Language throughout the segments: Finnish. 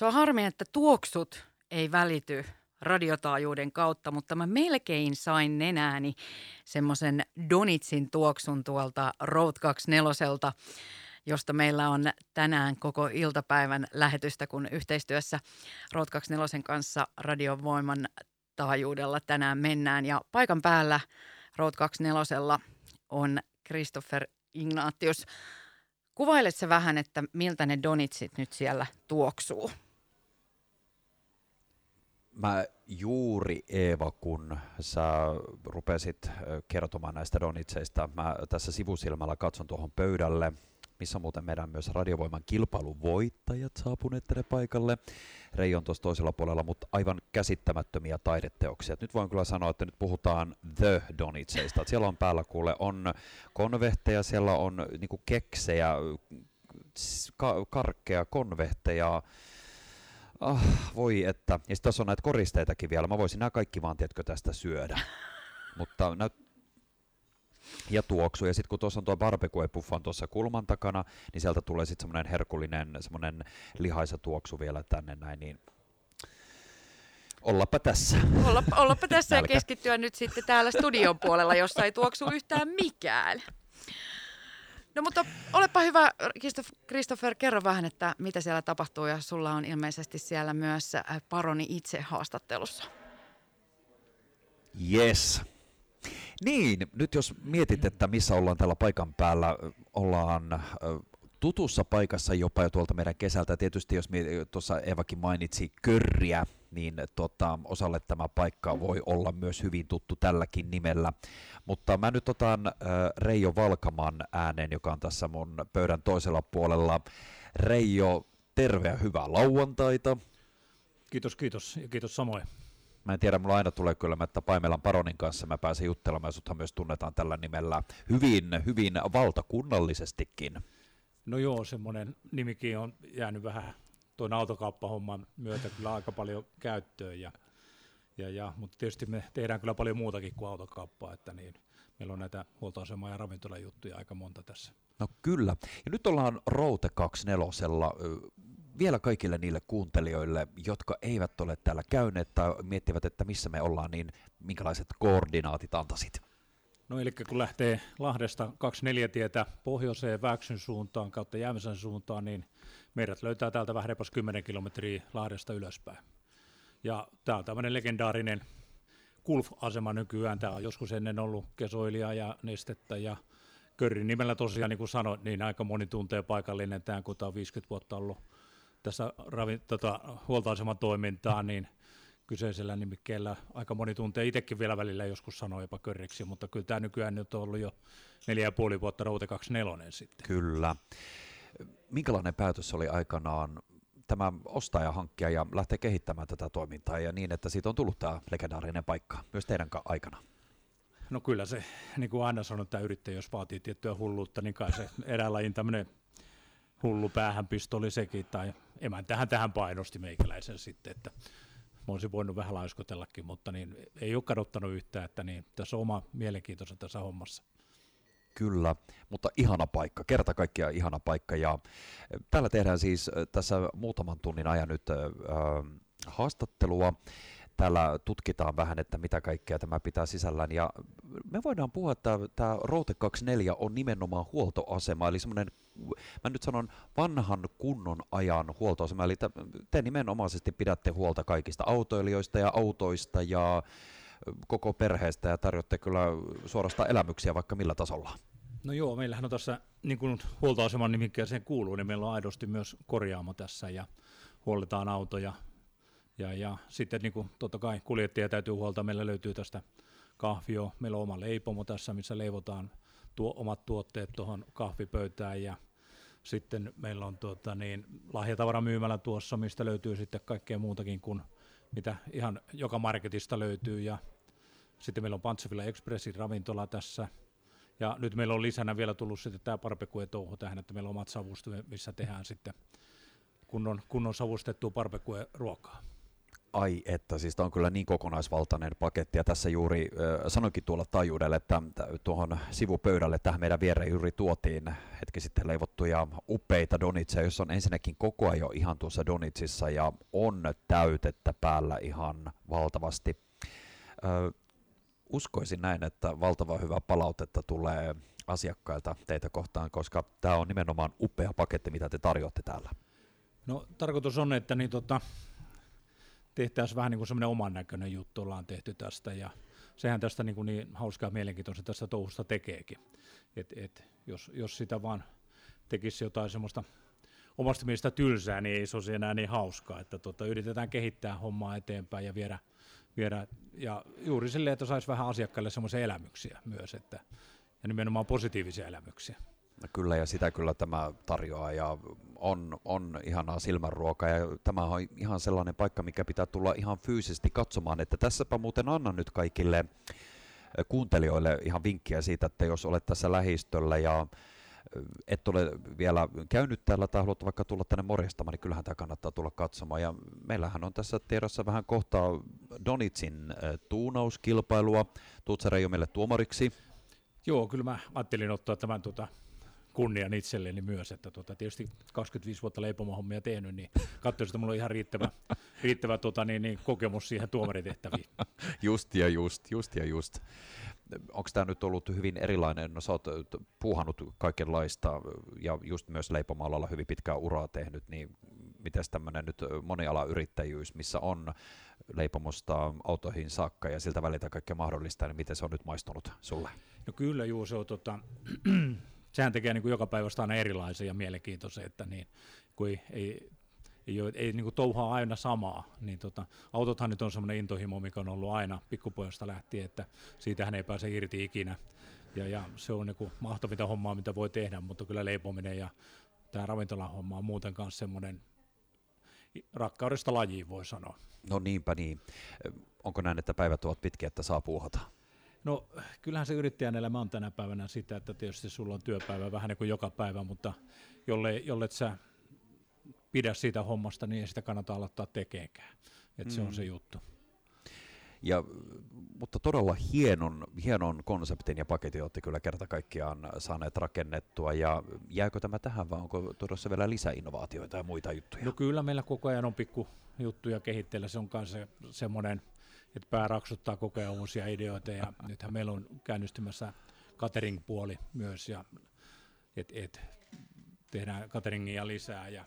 Se on harmi, että tuoksut ei välity radiotaajuuden kautta, mutta mä melkein sain nenääni semmoisen Donitsin tuoksun tuolta Road 24 josta meillä on tänään koko iltapäivän lähetystä, kun yhteistyössä Road 24 kanssa radiovoiman taajuudella tänään mennään. Ja paikan päällä Road 24 on Christopher Ignatius. Kuvailet se vähän, että miltä ne donitsit nyt siellä tuoksuu? Mä juuri Eeva, kun sä rupesit kertomaan näistä donitseista, mä tässä sivusilmällä katson tuohon pöydälle, missä on muuten meidän myös radiovoiman kilpailun voittajat saapuneet tänne paikalle. Rei on tuossa toisella puolella, mutta aivan käsittämättömiä taideteoksia. Nyt voin kyllä sanoa, että nyt puhutaan The Donitseista. Siellä on päällä kuule, on konvehteja, siellä on niinku keksejä, ka- karkkeja, konvehteja, Ah, voi että. Ja sitten tässä on näitä koristeitakin vielä. Mä voisin nämä kaikki vaan, tiedätkö, tästä syödä. Mutta näyt... Ja tuoksu. Ja sitten kun tuossa on tuo barbecue-puffan tuossa kulman takana, niin sieltä tulee sitten semmoinen herkullinen, semmoinen lihaisa tuoksu vielä tänne näin. Niin Ollapa tässä. Ollapa, ollapa tässä ja keskittyä nyt sitten täällä studion puolella, jossa ei tuoksu yhtään mikään. No mutta olepa hyvä, Christopher, kerro vähän, että mitä siellä tapahtuu ja sulla on ilmeisesti siellä myös äh, paroni itse haastattelussa. Yes. Niin, nyt jos mietit, että missä ollaan tällä paikan päällä, ollaan äh, tutussa paikassa jopa jo tuolta meidän kesältä. Tietysti jos tuossa Evakin mainitsi körriä, niin tota, osalle tämä paikka voi olla myös hyvin tuttu tälläkin nimellä. Mutta mä nyt otan äh, Reijo Valkaman äänen, joka on tässä mun pöydän toisella puolella. Reijo, terveä hyvää lauantaita. Kiitos, kiitos ja kiitos samoin. Mä en tiedä, mulla aina tulee kyllä, että Paimelan Paronin kanssa mä pääsen juttelemaan, ja suthan myös tunnetaan tällä nimellä hyvin, hyvin valtakunnallisestikin. No joo, semmoinen nimikin on jäänyt vähän tuon autokauppahomman myötä kyllä aika paljon käyttöön. Ja, ja, ja, mutta tietysti me tehdään kyllä paljon muutakin kuin autokauppaa, että niin, meillä on näitä huoltoasema- ja ravintolajuttuja aika monta tässä. No kyllä. Ja nyt ollaan Route 24 vielä kaikille niille kuuntelijoille, jotka eivät ole täällä käyneet tai miettivät, että missä me ollaan, niin minkälaiset koordinaatit antaisit? No eli kun lähtee Lahdesta 24 tietä pohjoiseen Väksyn suuntaan kautta Jämsän suuntaan, niin meidät löytää täältä vähän repas 10 kilometriä Lahdesta ylöspäin. Ja tämä on tämmöinen legendaarinen Kulf-asema nykyään. Tämä on joskus ennen ollut kesoilia ja nestettä ja Körrin nimellä tosiaan, niin kuin sanoit, niin aika moni tuntee paikallinen tämän, kun tämä on 50 vuotta ollut tässä ravi, tota, huoltoaseman toimintaa, niin kyseisellä nimikkeellä aika moni tuntee itsekin vielä välillä joskus sanoa jopa körriksi, mutta kyllä tämä nykyään nyt on ollut jo neljä ja puoli vuotta Route 24 sitten. Kyllä. Minkälainen päätös oli aikanaan tämä ostaja hankkia ja lähteä kehittämään tätä toimintaa ja niin, että siitä on tullut tämä legendaarinen paikka myös teidän aikana? No kyllä se, niin kuin aina sanon, että yrittäjä, jos vaatii tiettyä hulluutta, niin kai se eräänlajin tämmöinen hullu päähänpisto oli sekin, tai emäntähän tähän painosti meikäläisen sitten, että mä olisin voinut vähän laiskotellakin, mutta niin ei ole kadottanut yhtään, että niin, tässä on oma mielenkiintoista tässä hommassa. Kyllä, mutta ihana paikka, kerta kaikkiaan ihana paikka. Ja täällä tehdään siis tässä muutaman tunnin ajan nyt äh, haastattelua. Täällä tutkitaan vähän, että mitä kaikkea tämä pitää sisällään. Ja me voidaan puhua, että tämä Route 24 on nimenomaan huoltoasema, eli semmoinen, mä nyt sanon vanhan kunnon ajan huoltoasema. Eli te nimenomaisesti pidätte huolta kaikista autoilijoista ja autoista ja koko perheestä ja tarjotte kyllä suorastaan elämyksiä vaikka millä tasolla. No joo, meillähän on tässä, niin kuin huoltoaseman nimikkeeseen kuuluu, niin meillä on aidosti myös korjaamo tässä ja huolletaan autoja. Ja, ja sitten niin kuin, totta kai kuljettajia täytyy huolta, meillä löytyy tästä kahvio, meillä on oma leipomo tässä, missä leivotaan tuo, omat tuotteet tuohon kahvipöytään. Ja sitten meillä on tuota, niin, lahjatavaramyymälä tuossa, mistä löytyy sitten kaikkea muutakin kuin mitä ihan joka marketista löytyy. Ja sitten meillä on Pantsevilla Expressin ravintola tässä, ja nyt meillä on lisänä vielä tullut sitten tämä barbecue-touhu tähän, että meillä on omat savustimet, missä tehdään sitten kunnon, kunnon savustettua barbecue-ruokaa. Ai että, siis tämä on kyllä niin kokonaisvaltainen paketti ja tässä juuri sanoinkin tuolla taajuudelle, että tuohon sivupöydälle tähän meidän viereen juuri tuotiin hetki sitten leivottuja upeita donitseja, joissa on ensinnäkin koko ajan jo ihan tuossa donitsissa ja on täytettä päällä ihan valtavasti. Uskoisin näin, että valtava hyvä palautetta tulee asiakkailta teitä kohtaan, koska tämä on nimenomaan upea paketti, mitä te tarjoatte täällä. No tarkoitus on, että niin tota, tehtäisiin vähän niin kuin semmoinen oman näköinen juttu, ollaan tehty tästä ja sehän tästä niin, kuin niin hauskaa ja mielenkiintoista tästä touhusta tekeekin. Et, et, jos, jos sitä vaan tekisi jotain semmoista omasta mielestä tylsää, niin ei se olisi enää niin hauskaa, että tota, yritetään kehittää hommaa eteenpäin ja viedä, viedä ja juuri silleen, että saisi vähän asiakkaille semmoisia elämyksiä myös, että, ja nimenomaan positiivisia elämyksiä. Kyllä, ja sitä kyllä tämä tarjoaa, ja on, on ihanaa silmänruokaa, ja tämä on ihan sellainen paikka, mikä pitää tulla ihan fyysisesti katsomaan, että tässäpä muuten annan nyt kaikille eh, kuuntelijoille ihan vinkkiä siitä, että jos olet tässä lähistöllä ja eh, et ole vielä käynyt täällä tai haluat vaikka tulla tänne morjastamaan, niin kyllähän tämä kannattaa tulla katsomaan. Ja meillähän on tässä tiedossa vähän kohtaa Donitsin eh, tuunauskilpailua. Tuutsa Reijo meille tuomariksi. Joo, kyllä mä ajattelin ottaa tämän tuota, kunnian itselleni myös, että tuota, tietysti 25 vuotta leipomahommia tehnyt, niin katsoin, että mulla on ihan riittävä, riittävä tota, niin, niin, kokemus siihen tuomaritehtäviin. Just ja just, just ja just. Onko tämä nyt ollut hyvin erilainen, no sä oot puuhannut kaikenlaista ja just myös leipomaalalla hyvin pitkää uraa tehnyt, niin miten tämmöinen nyt monialayrittäjyys, missä on leipomosta autoihin saakka ja siltä välitä kaikkea mahdollista, niin miten se on nyt maistunut sulle? No kyllä juu, se on tota, sehän tekee niin kuin joka päivästä aina erilaisia ja mielenkiintoisia, että niin, kun ei, ei, ei, ei niin kuin touhaa aina samaa, niin tota, autothan nyt on semmoinen intohimo, mikä on ollut aina pikkupojasta lähtien, että siitähän ei pääse irti ikinä, ja, ja se on niin kuin mahtavinta hommaa, mitä voi tehdä, mutta kyllä leipominen ja tämä ravintolahomma on muuten kanssa semmoinen rakkaudesta lajiin, voi sanoa. No niinpä niin. Onko näin, että päivät ovat pitkiä, että saa puuhata? No kyllähän se yrittäjän elämä on tänä päivänä sitä, että tietysti sulla on työpäivä vähän niin kuin joka päivä, mutta jolle, jolle et sä pidä siitä hommasta, niin ei sitä kannata aloittaa tekemään. Että mm. se on se mm. juttu. Ja, mutta todella hienon, hienon konseptin ja paketin olette kyllä kerta kaikkiaan saaneet rakennettua. Ja jääkö tämä tähän vai onko tuossa vielä lisäinnovaatioita ja muita juttuja? No kyllä meillä koko ajan on pikku juttuja kehitteillä. Se on myös se, semmoinen että pää raksuttaa koko ajan uusia ideoita ja nythän meillä on käynnistymässä catering-puoli myös ja et, et, tehdään cateringia lisää ja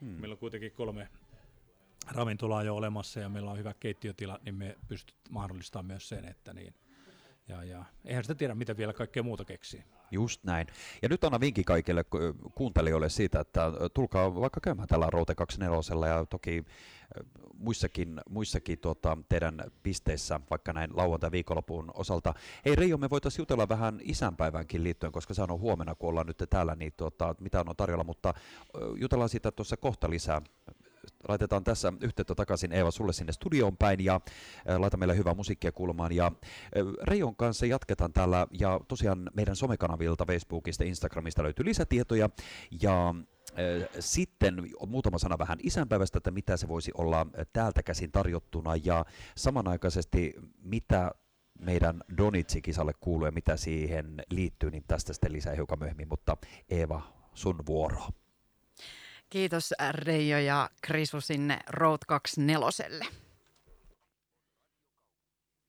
hmm. meillä on kuitenkin kolme ravintolaa jo olemassa ja meillä on hyvä keittiötila, niin me pystyt mahdollistamaan myös sen, että niin, ja, ja eihän sitä tiedä, mitä vielä kaikkea muuta keksii. Just näin. Ja nyt anna vinkki kaikille kuuntelijoille siitä, että tulkaa vaikka käymään tällä Route 24 ja toki muissakin, muissakin tuota, teidän pisteissä, vaikka näin lauantai viikonlopun osalta. Hei Reijo, me voitaisiin jutella vähän isänpäivänkin liittyen, koska se on huomenna, kun ollaan nyt täällä, niin tuota, mitä on tarjolla, mutta jutellaan siitä tuossa kohta lisää laitetaan tässä yhteyttä takaisin Eeva sulle sinne studioon päin ja laita meille hyvää musiikkia kuulumaan. Ja Reijon kanssa jatketaan täällä ja tosiaan meidän somekanavilta Facebookista, Instagramista löytyy lisätietoja ja sitten muutama sana vähän isänpäivästä, että mitä se voisi olla täältä käsin tarjottuna ja samanaikaisesti mitä meidän Donitsi-kisalle kuuluu ja mitä siihen liittyy, niin tästä sitten lisää hiukan myöhemmin, mutta Eeva, sun vuoro. Kiitos Reijo ja Krisu sinne Road 24.